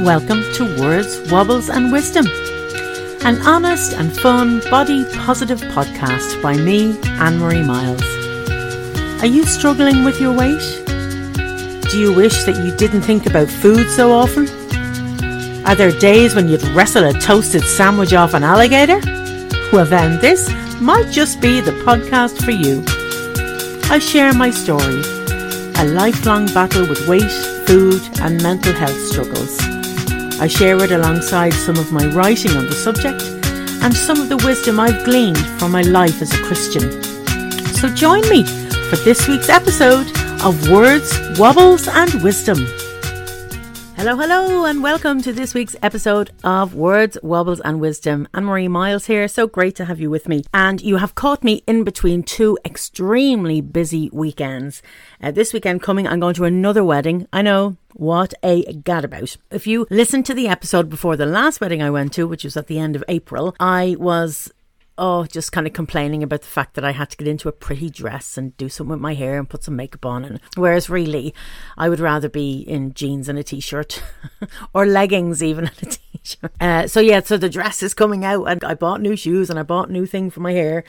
Welcome to Words, Wobbles and Wisdom, an honest and fun body positive podcast by me, Anne Marie Miles. Are you struggling with your weight? Do you wish that you didn't think about food so often? Are there days when you'd wrestle a toasted sandwich off an alligator? Well, then, this might just be the podcast for you. I share my story, a lifelong battle with weight, food, and mental health struggles. I share it alongside some of my writing on the subject and some of the wisdom I've gleaned from my life as a Christian. So join me for this week's episode of Words, Wobbles and Wisdom. Hello, hello, and welcome to this week's episode of Words, Wobbles and Wisdom. Anne Marie Miles here. So great to have you with me. And you have caught me in between two extremely busy weekends. Uh, this weekend coming, I'm going to another wedding. I know, what a gadabout. If you listened to the episode before the last wedding I went to, which was at the end of April, I was oh, just kind of complaining about the fact that I had to get into a pretty dress and do something with my hair and put some makeup on. And whereas really, I would rather be in jeans and a t-shirt or leggings even and a t-shirt. Uh, so yeah, so the dress is coming out, and I bought new shoes and I bought new thing for my hair,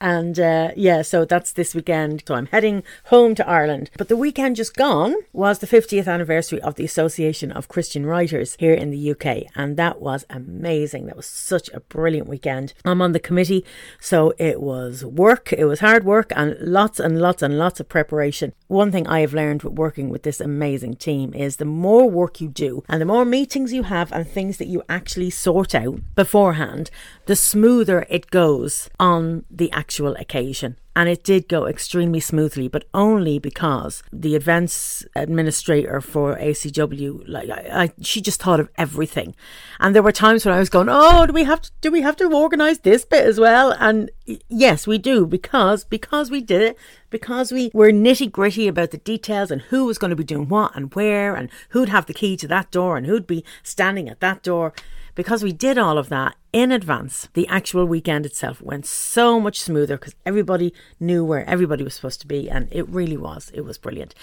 and uh, yeah, so that's this weekend. So I'm heading home to Ireland. But the weekend just gone was the 50th anniversary of the Association of Christian Writers here in the UK, and that was amazing. That was such a brilliant weekend. I'm on the committee, so it was work. It was hard work and lots and lots and lots of preparation. One thing I have learned with working with this amazing team is the more work you do and the more meetings you have and things that you actually sort out beforehand, the smoother it goes on the actual occasion. And it did go extremely smoothly, but only because the events administrator for ACW, like I, I, she just thought of everything. And there were times when I was going, "Oh, do we have to? Do we have to organise this bit as well?" And yes, we do because because we did it because we were nitty gritty about the details and who was going to be doing what and where and who'd have the key to that door and who'd be standing at that door because we did all of that in advance, the actual weekend itself went so much smoother because everybody knew where everybody was supposed to be, and it really was. It was brilliant.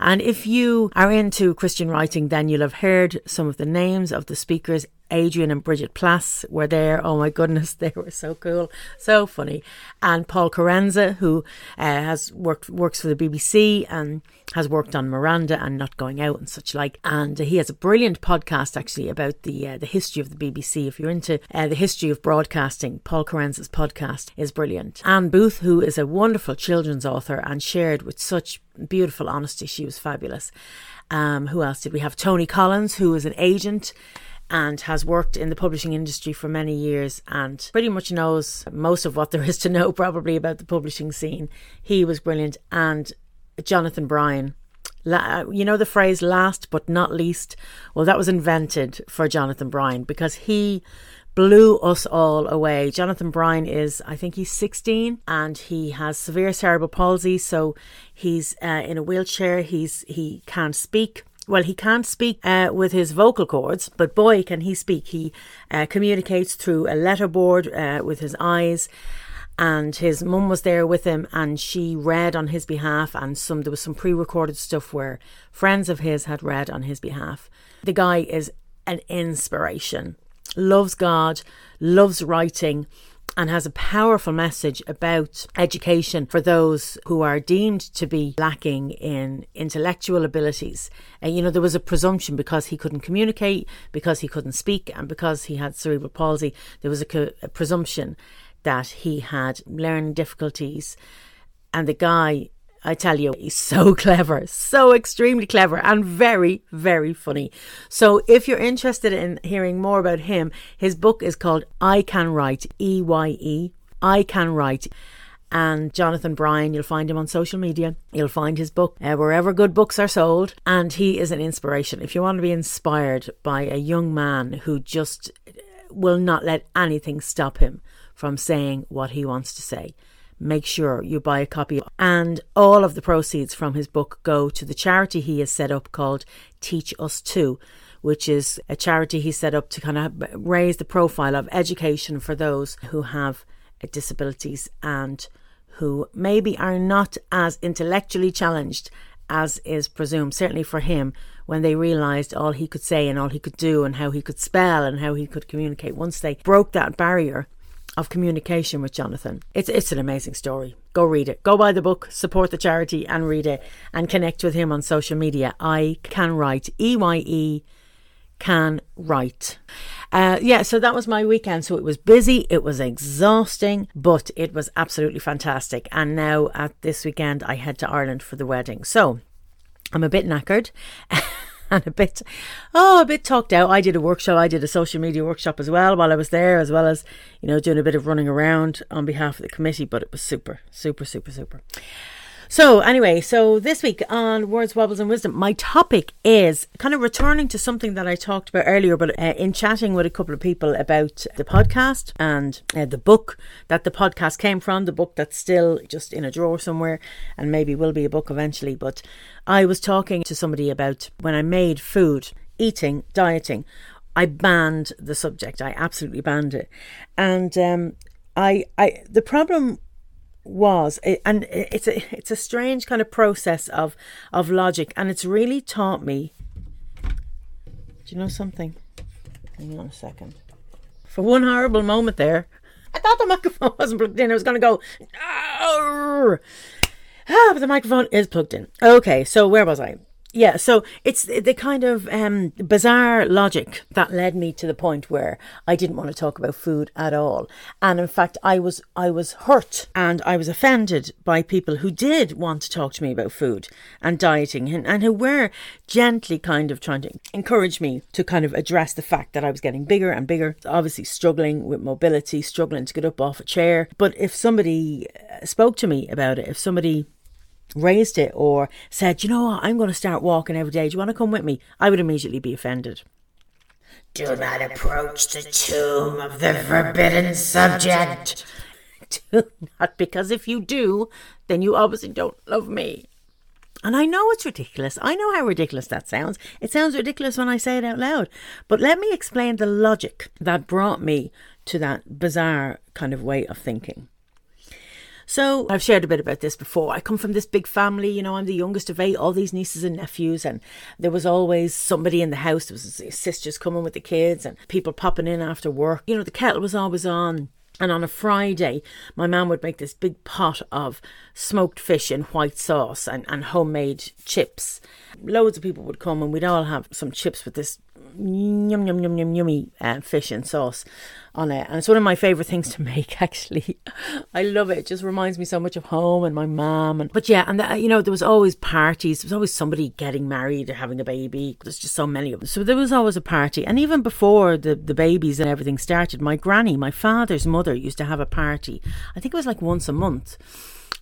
And if you are into Christian writing, then you'll have heard some of the names of the speakers. Adrian and Bridget Plass were there. Oh my goodness, they were so cool, so funny. And Paul Kerensa, who uh, has worked works for the BBC and has worked on Miranda and Not Going Out and such like. And he has a brilliant podcast actually about the uh, the history of the BBC. If you're into uh, the the history of broadcasting. Paul Kerensa's podcast is brilliant. Anne Booth, who is a wonderful children's author and shared with such beautiful honesty, she was fabulous. Um, who else did we have? Tony Collins, who is an agent and has worked in the publishing industry for many years and pretty much knows most of what there is to know probably about the publishing scene. He was brilliant. And Jonathan Bryan, you know the phrase last but not least? Well, that was invented for Jonathan Bryan because he blew us all away. Jonathan Bryan is, I think he's 16 and he has severe cerebral palsy. So he's uh, in a wheelchair. He's, he can't speak. Well, he can't speak uh, with his vocal cords, but boy, can he speak. He uh, communicates through a letterboard uh, with his eyes and his mum was there with him and she read on his behalf and some there was some pre-recorded stuff where friends of his had read on his behalf the guy is an inspiration loves God, loves writing, and has a powerful message about education for those who are deemed to be lacking in intellectual abilities. And you know, there was a presumption because he couldn't communicate, because he couldn't speak, and because he had cerebral palsy, there was a, a presumption that he had learning difficulties. And the guy I tell you, he's so clever, so extremely clever, and very, very funny. So, if you're interested in hearing more about him, his book is called Eye Can Write, E Y E. Eye Can Write. And Jonathan Bryan, you'll find him on social media. You'll find his book uh, wherever good books are sold. And he is an inspiration. If you want to be inspired by a young man who just will not let anything stop him from saying what he wants to say make sure you buy a copy. And all of the proceeds from his book go to the charity he has set up called Teach Us Too, which is a charity he set up to kind of raise the profile of education for those who have disabilities and who maybe are not as intellectually challenged as is presumed, certainly for him, when they realised all he could say and all he could do and how he could spell and how he could communicate. Once they broke that barrier of communication with Jonathan, it's it's an amazing story. Go read it. Go buy the book, support the charity, and read it, and connect with him on social media. I can write E Y E can write. Uh, yeah, so that was my weekend. So it was busy, it was exhausting, but it was absolutely fantastic. And now at this weekend, I head to Ireland for the wedding. So I'm a bit knackered. and a bit, oh, a bit talked out. I did a workshop. I did a social media workshop as well while I was there, as well as, you know, doing a bit of running around on behalf of the committee. But it was super, super, super, super. So, anyway, so this week on Words, Wobbles, and Wisdom, my topic is kind of returning to something that I talked about earlier, but uh, in chatting with a couple of people about the podcast and uh, the book that the podcast came from, the book that's still just in a drawer somewhere and maybe will be a book eventually. But I was talking to somebody about when I made food, eating, dieting. I banned the subject. I absolutely banned it, and um, I, I, the problem was. And it's a it's a strange kind of process of of logic. And it's really taught me. Do you know something? Hang on a second. For one horrible moment there i thought the microphone wasn't plugged in. I was going to go ah, but the microphone is plugged in. Okay so where was i yeah, so it's the kind of um, bizarre logic that led me to the point where I didn't want to talk about food at all, and in fact, I was I was hurt and I was offended by people who did want to talk to me about food and dieting, and, and who were gently kind of trying to encourage me to kind of address the fact that I was getting bigger and bigger, obviously struggling with mobility, struggling to get up off a chair. But if somebody spoke to me about it, if somebody raised it or said, you know what, I'm going to start walking every day. Do you want to come with me? I would immediately be offended. Do not approach the tomb of the forbidden subject. Do not, because if you do, then you obviously don't love me. And I know it's ridiculous. I know how ridiculous that sounds. It sounds ridiculous when I say it out loud. But let me explain the logic that brought me to that bizarre kind of way of thinking. So I've shared a bit about this before. I come from this big family, you know, I'm the youngest of eight, all these nieces and nephews, and there was always somebody in the house. There was sisters coming with the kids and people popping in after work. You know, the kettle was always on. And on a Friday, my mum would make this big pot of smoked fish in white sauce and, and homemade chips. Loads of people would come and we'd all have some chips with this yum yum yum yum yummy uh, fish and sauce on it. And it's one of my favorite things to make actually. I love it. It just reminds me so much of home and my mom and but yeah and the, you know there was always parties. There was always somebody getting married or having a baby. There's just so many of them. So there was always a party. And even before the the babies and everything started my granny my father's mother used to have a party. I think it was like once a month.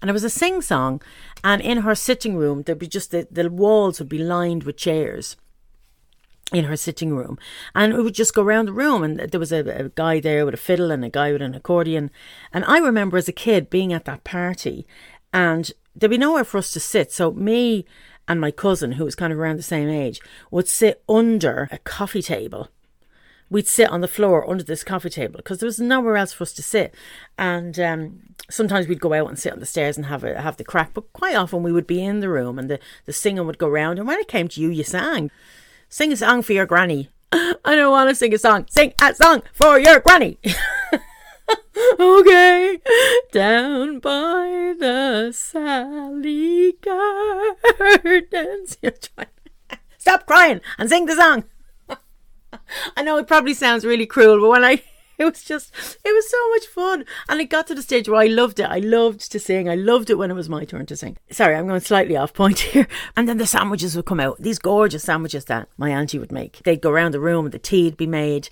And it was a sing song and in her sitting room there'd be just the, the walls would be lined with chairs in her sitting room. And we would just go around the room and there was a, a, guy there with a fiddle and a guy with an accordion. And i remember as a kid being at that party and there'd be nowhere for us to sit. So me and my cousin who was kind of around the same age would sit under a coffee table. We'd sit on the floor under this coffee table because there was nowhere else for us to sit. And um, sometimes we'd go out and sit on the stairs and have a, have the crack but quite often we would be in the room and the, the singing would go round. And when it came to you you sang Sing a song for your granny. I don't want to sing a song. Sing a song for your granny. okay. Down by the Sally Gardens. Stop crying and sing the song. I know it probably sounds really cruel, but when I it was just it was so much fun. And it got to the stage where i loved it. I loved to sing. I loved it when it was my turn to sing. Sorry i'm going slightly off point here. And then the sandwiches would come out. These gorgeous sandwiches that my auntie would make. They'd go around the room. The tea'd be made.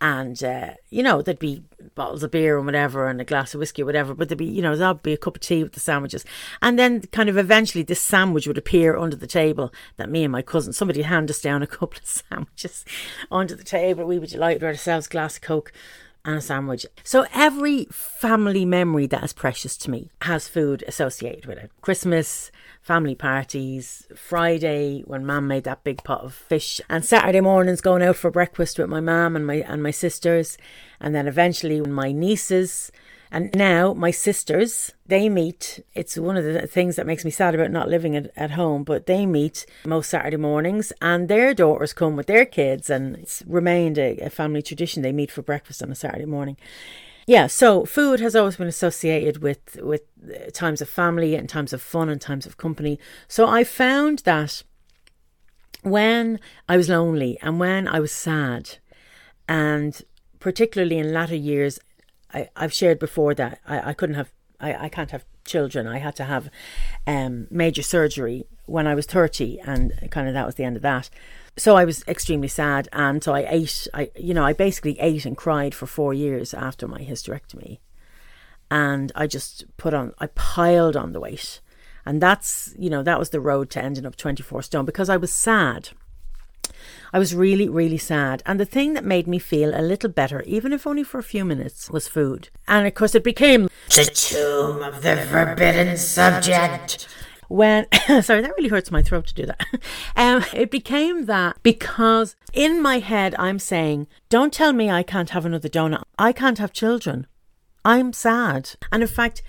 And uh, you know there'd be bottles of beer and whatever and a glass of whiskey or whatever. But there'd be you know there'd be a cup of tea with the sandwiches. And then kind of eventually this sandwich would appear under the table that me and my cousin somebody hand us down a couple of sandwiches under the table. We would delight ourselves glass of coke and a sandwich. So every family memory that is precious to me has food associated with it. Christmas, family parties, Friday when mum made that big pot of fish, and Saturday mornings going out for breakfast with my mum and my and my sisters, and then eventually when my nieces And now my sisters, they meet. It's one of the things that makes me sad about not living at, at home, but they meet most Saturday mornings and their daughters come with their kids and it's remained a, a family tradition. They meet for breakfast on a Saturday morning. Yeah, so food has always been associated with with times of family and times of fun and times of company. So I found that when I was lonely and when I was sad, and particularly in latter years, I, I've shared before that I, I couldn't have, I, I can't have children. I had to have um, major surgery when I was 30, and kind of that was the end of that. So I was extremely sad, and so I ate, I, you know, I basically ate and cried for four years after my hysterectomy. And I just put on, I piled on the weight. And that's, you know, that was the road to ending up 24 stone because I was sad. I was really, really sad. And the thing that made me feel a little better, even if only for a few minutes, was food. And of course, it became the tomb of the forbidden subject. When, sorry, that really hurts my throat to do that. Um, it became that because in my head, I'm saying, don't tell me I can't have another donut. I can't have children. I'm sad. And in fact,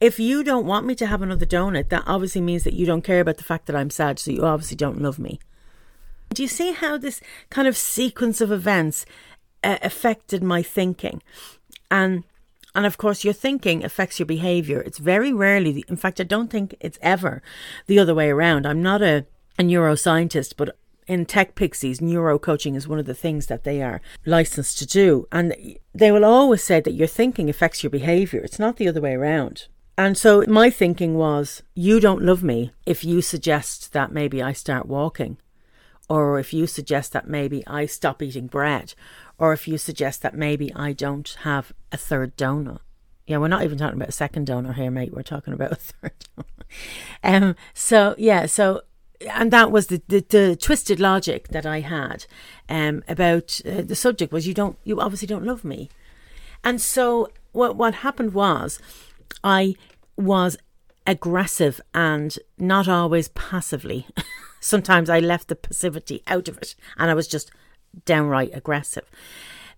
if you don't want me to have another donut, that obviously means that you don't care about the fact that I'm sad, so you obviously don't love me. Do you see how this kind of sequence of events uh, affected my thinking? And and of course, your thinking affects your behavior. It's very rarely, in fact, I don't think it's ever the other way around. I'm not a, a neuroscientist, but in Tech Pixies, neuro coaching is one of the things that they are licensed to do. And they will always say that your thinking affects your behavior. It's not the other way around. And so my thinking was, you don't love me if you suggest that maybe I start walking, or if you suggest that maybe I stop eating bread, or if you suggest that maybe I don't have a third donut. Yeah, we're not even talking about a second donor here, mate. We're talking about a third donor. Um, so, yeah, so, and that was the, the, the twisted logic that I had um, about uh, the subject was you don't, you obviously don't love me. And so what, what happened was, I was aggressive and not always passively. Sometimes I left the passivity out of it and I was just downright aggressive.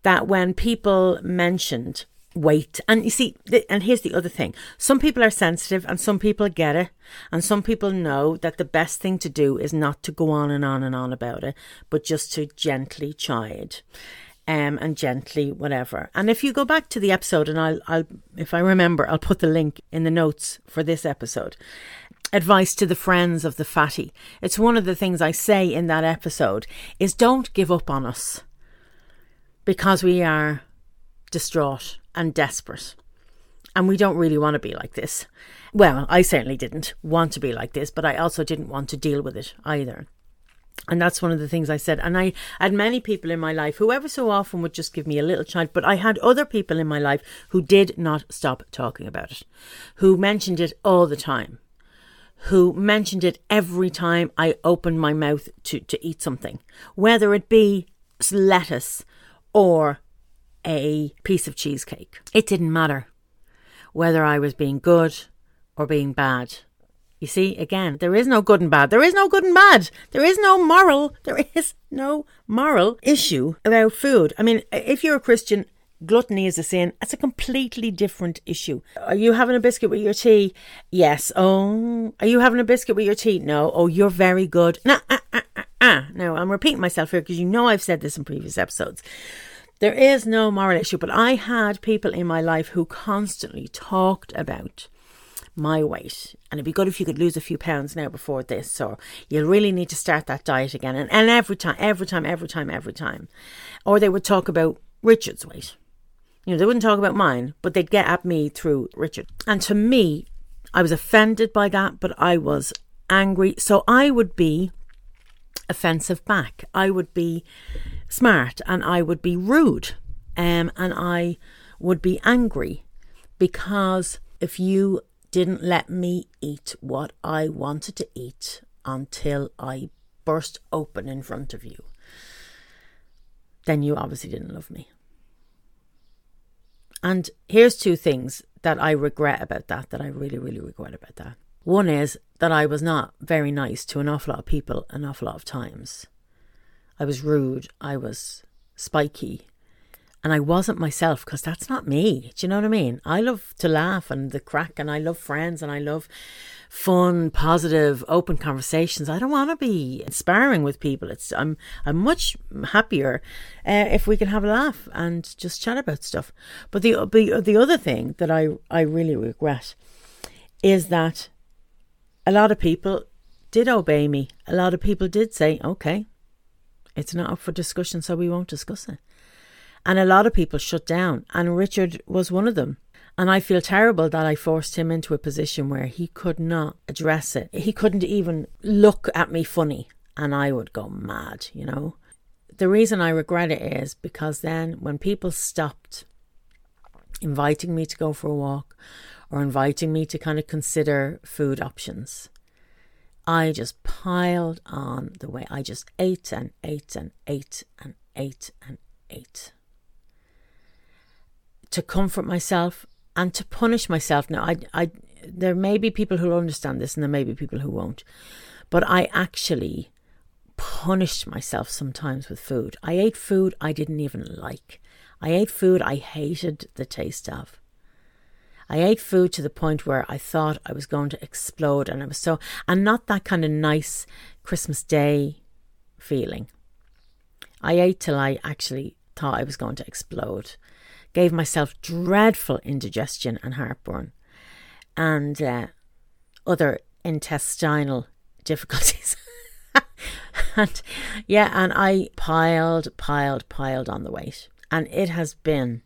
That when people mentioned weight, and you see, and here's the other thing some people are sensitive and some people get it, and some people know that the best thing to do is not to go on and on and on about it, but just to gently chide um, and gently, whatever. And if you go back to the episode, and I'll, I'll, if I remember, I'll put the link in the notes for this episode. Advice to the friends of the fatty. It's one of the things I say in that episode is don't give up on us because we are distraught and desperate. And we don't really want to be like this. Well, I certainly didn't want to be like this, but I also didn't want to deal with it either. And that's one of the things I said. And I had many people in my life who ever so often would just give me a little child, but I had other people in my life who did not stop talking about it, who mentioned it all the time, who mentioned it every time I opened my mouth to, to eat something, whether it be lettuce or a piece of cheesecake. It didn't matter whether I was being good or being bad. You see, again, there is no good and bad. There is no good and bad. There is no moral. There is no moral issue about food. I mean, if you're a Christian, gluttony is a sin. It's a completely different issue. Are you having a biscuit with your tea? Yes. Oh, are you having a biscuit with your tea? No. Oh, you're very good. Nah, ah, ah, ah, ah. Now, I'm repeating myself here because you know I've said this in previous episodes. There is no moral issue, but I had people in my life who constantly talked about my weight. And it'd be good if you could lose a few pounds now before this, or you'll really need to start that diet again. And, and every time, every time, every time, every time. Or they would talk about Richard's weight. You know, they wouldn't talk about mine, but they'd get at me through Richard. And to me, I was offended by that, but I was angry. So I would be offensive back. I would be smart and I would be rude. Um, and I would be angry because if you didn't let me eat what I wanted to eat until I burst open in front of you, then you obviously didn't love me. And here's two things that I regret about that, that I really, really regret about that. One is that I was not very nice to an awful lot of people an awful lot of times. I was rude, I was spiky, and I wasn't myself because that's not me. Do you know what I mean? I love to laugh and the crack, and I love friends, and I love fun, positive, open conversations. I don't want to be inspiring with people. It's I'm I'm much happier uh, if we can have a laugh and just chat about stuff. But the the the other thing that I I really regret is that a lot of people did obey me. A lot of people did say, "Okay, it's not up for discussion, so we won't discuss it." And a lot of people shut down, and Richard was one of them. And I feel terrible that I forced him into a position where he could not address it. He couldn't even look at me funny, and I would go mad, you know. The reason I regret it is because then when people stopped inviting me to go for a walk or inviting me to kind of consider food options, I just piled on the way. I just ate and ate and ate and ate and ate to comfort myself and to punish myself. Now, I, I, there may be people who understand this, and there may be people who won't, but I actually punished myself sometimes with food. I ate food I didn't even like. I ate food I hated the taste of. I ate food to the point where I thought I was going to explode, and I was so, and not that kind of nice Christmas Day feeling. I ate till I actually thought I was going to explode gave myself dreadful indigestion and heartburn and uh, other intestinal difficulties. and yeah, and I piled, piled, piled on the weight. And it has been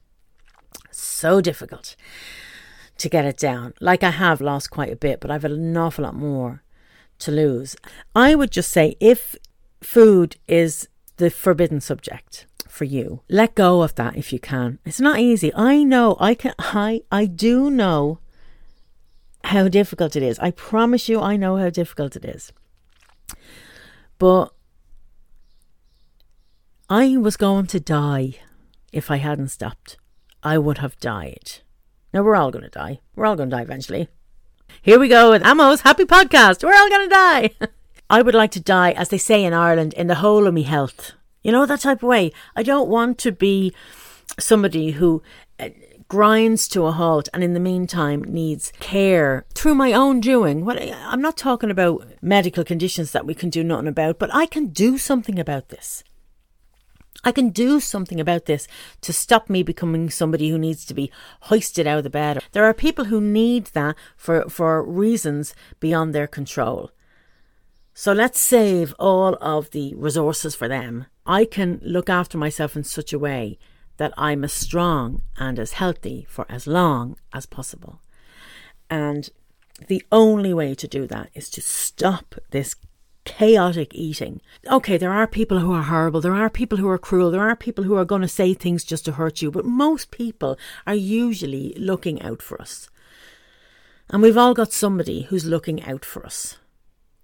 so difficult to get it down. Like I have lost quite a bit, but I've had an awful lot more to lose. I would just say if food is the forbidden subject, for you. Let go of that if you can. It's not easy. I know. I can I I do know how difficult it is. I promise you I know how difficult it is. But I was going to die if I hadn't stopped. I would have died. Now we're all going to die. We're all going to die eventually. Here we go with Ammo's Happy Podcast. We're all going to die. I would like to die, as they say in Ireland, in the whole of me health. You know, that type of way. I don't want to be somebody who uh, grinds to a halt and in the meantime needs care through my own doing. What I'm not talking about medical conditions that we can do nothing about, but I can do something about this. I can do something about this to stop me becoming somebody who needs to be hoisted out of the bed. There are people who need that for, for reasons beyond their control. So let's save all of the resources for them. I can look after myself in such a way that I'm as strong and as healthy for as long as possible. And the only way to do that is to stop this chaotic eating. Okay, there are people who are horrible, there are people who are cruel, there are people who are going to say things just to hurt you, but most people are usually looking out for us. And we've all got somebody who's looking out for us.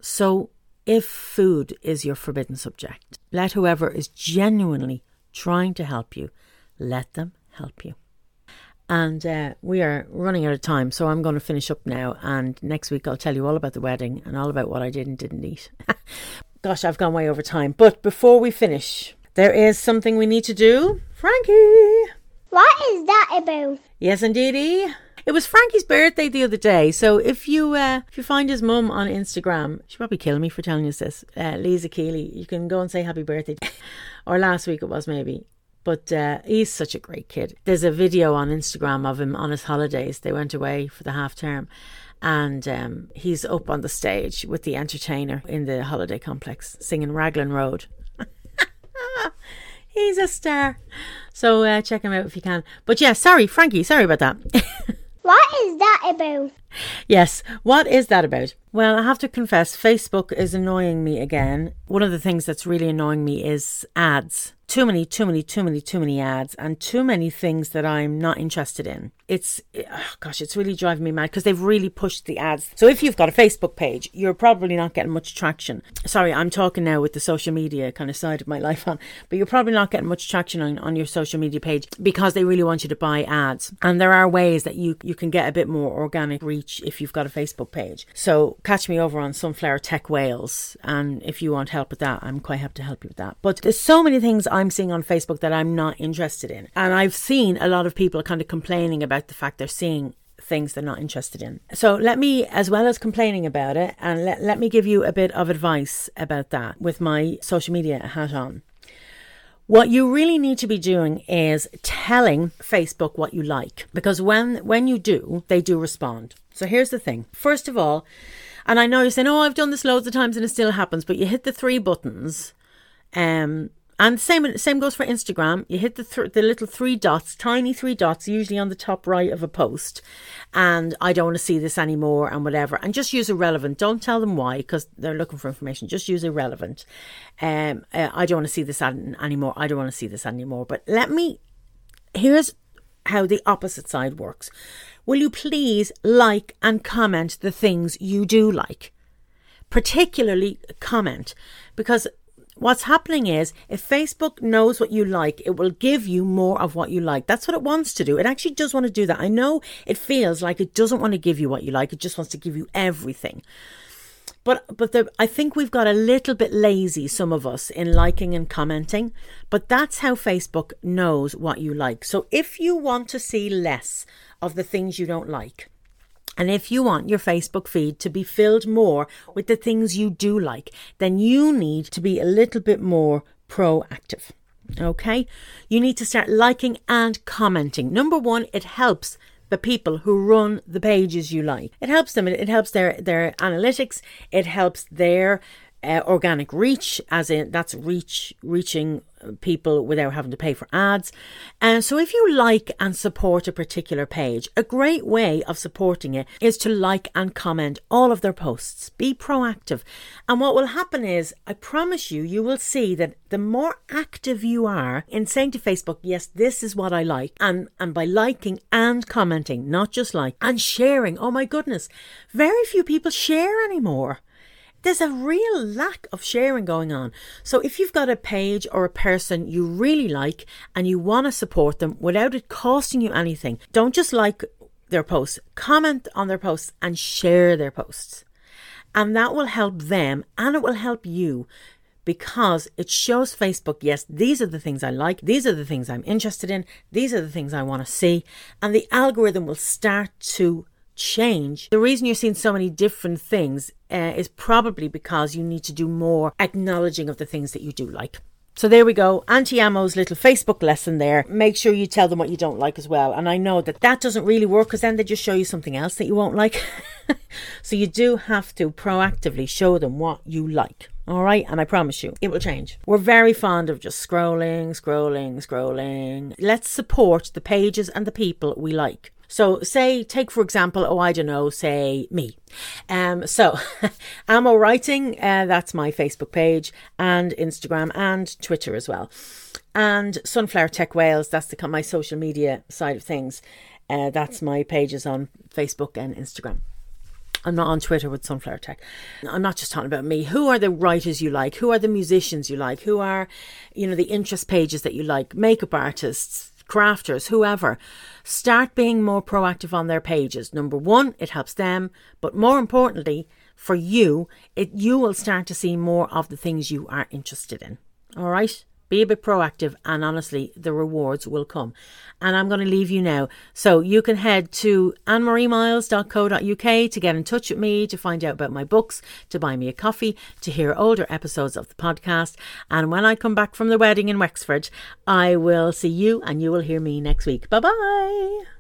So if food is your forbidden subject, let whoever is genuinely trying to help you, let them help you. And uh, we are running out of time, so I'm going to finish up now. And next week, I'll tell you all about the wedding and all about what I did and didn't eat. Gosh, I've gone way over time. But before we finish, there is something we need to do. Frankie! What is that about? Yes, indeedy. It was Frankie's birthday the other day, so if you uh, if you find his mum on Instagram, she'll probably kill me for telling you this. Uh, Lisa Keeley, you can go and say happy birthday, or last week it was maybe. But uh, he's such a great kid. There's a video on Instagram of him on his holidays. They went away for the half term, and um, he's up on the stage with the entertainer in the holiday complex singing Raglan Road. he's a star. So uh, check him out if you can. But yeah, sorry, Frankie, sorry about that. What is that about? Yes, what is that about? Well, I have to confess, Facebook is annoying me again. One of the things that's really annoying me is ads too many, too many, too many, too many ads and too many things that I'm not interested in. It's, eh, oh gosh, it's really driving me mad because they've really pushed the ads. So if you've got a Facebook page, you're probably not getting much traction. Sorry, I'm talking now with the social media kind of side of my life on, but you're probably not getting much traction on, on your social media page because they really want you to buy ads. And there are ways that you, you can get a bit more organic reach if you've got a Facebook page. So catch me over on Sunflower Tech Wales. And if you want help with that, I'm quite happy to help you with that. But there's so many things I'm seeing on Facebook that I'm not interested in. And I've seen a lot of people kind of complaining about the fact they're seeing things they're not interested in. So let me, as well as complaining about it, and let, let me give you a bit of advice about that with my social media hat on. What you really need to be doing is telling Facebook what you like because when when you do, they do respond. So here's the thing. First of all, and I know you're saying, "Oh, I've done this loads of times and it still happens," but you hit the three buttons um and same same goes for Instagram. You hit the th- the little three dots, tiny three dots, usually on the top right of a post, and I don't want to see this anymore, and whatever, and just use irrelevant. Don't tell them why because they're looking for information. Just use irrelevant. Um, uh, I don't want to see this an- anymore. I don't want to see this anymore. But let me. Here's how the opposite side works. Will you please like and comment the things you do like? Particularly comment because what's happening is if Facebook knows what you like, it will give you more of what you like. That's what it wants to do. It actually does want to do that. I know it feels like it doesn't want to give you what you like, it just wants to give you everything. But but the, I think we've got a little bit lazy, some of us, in liking and commenting. But that's how Facebook knows what you like. So if you want to see less of the things you don't like, and if you want your Facebook feed to be filled more with the things you do like, then you need to be a little bit more proactive. Okay? You need to start liking and commenting. Number one, it helps the people who run the pages you like. It helps them. It helps their their analytics. It helps their uh, organic reach, as in that's reach reaching people without having to pay for ads. And so, if you like and support a particular page, a great way of supporting it is to like and comment all of their posts. Be proactive. And what will happen is, I promise you, you will see that the more active you are in saying to Facebook, yes, this is what I like, and, and by liking and commenting, not just like, and sharing, oh my goodness, very few people share anymore there's a real lack of sharing going on. So if you've got a page or a person you really like and you want to support them without it costing you anything, don't just like their posts, comment on their posts and share their posts. And that will help them and it will help you because it shows Facebook, yes, these are the things I like, these are the things I'm interested in, these are the things I want to see. And the algorithm will start to change. The reason you're seeing so many different things uh, is probably because you need to do more acknowledging of the things that you do like. So there we go. Auntie Ammo's little Facebook lesson there. Make sure you tell them what you don't like as well. And I know that that doesn't really work because then they just show you something else that you won't like. so you do have to proactively show them what you like. All right. And I promise you, it will change. We're very fond of just scrolling, scrolling, scrolling. Let's support the pages and the people we like. So, say, take for example, oh, I don't know, say me. Um, so, Ammo Writing, uh, that's my Facebook page, and Instagram and Twitter as well. And Sunflower Tech Wales, that's the my social media side of things. Uh, that's my pages on Facebook and Instagram. I'm not on Twitter with Sunflower Tech. I'm not just talking about me. Who are the writers you like? Who are the musicians you like? Who are, you know, the interest pages that you like? Makeup artists, crafters, whoever, start being more proactive on their pages. Number one, it helps them, but more importantly, for you, it you will start to see more of the things you are interested in. All right? Be a bit proactive, and honestly, the rewards will come. And I'm going to leave you now. So you can head to annemariemiles.co.uk to get in touch with me, to find out about my books, to buy me a coffee, to hear older episodes of the podcast. And when I come back from the wedding in Wexford, I will see you and you will hear me next week. Bye bye.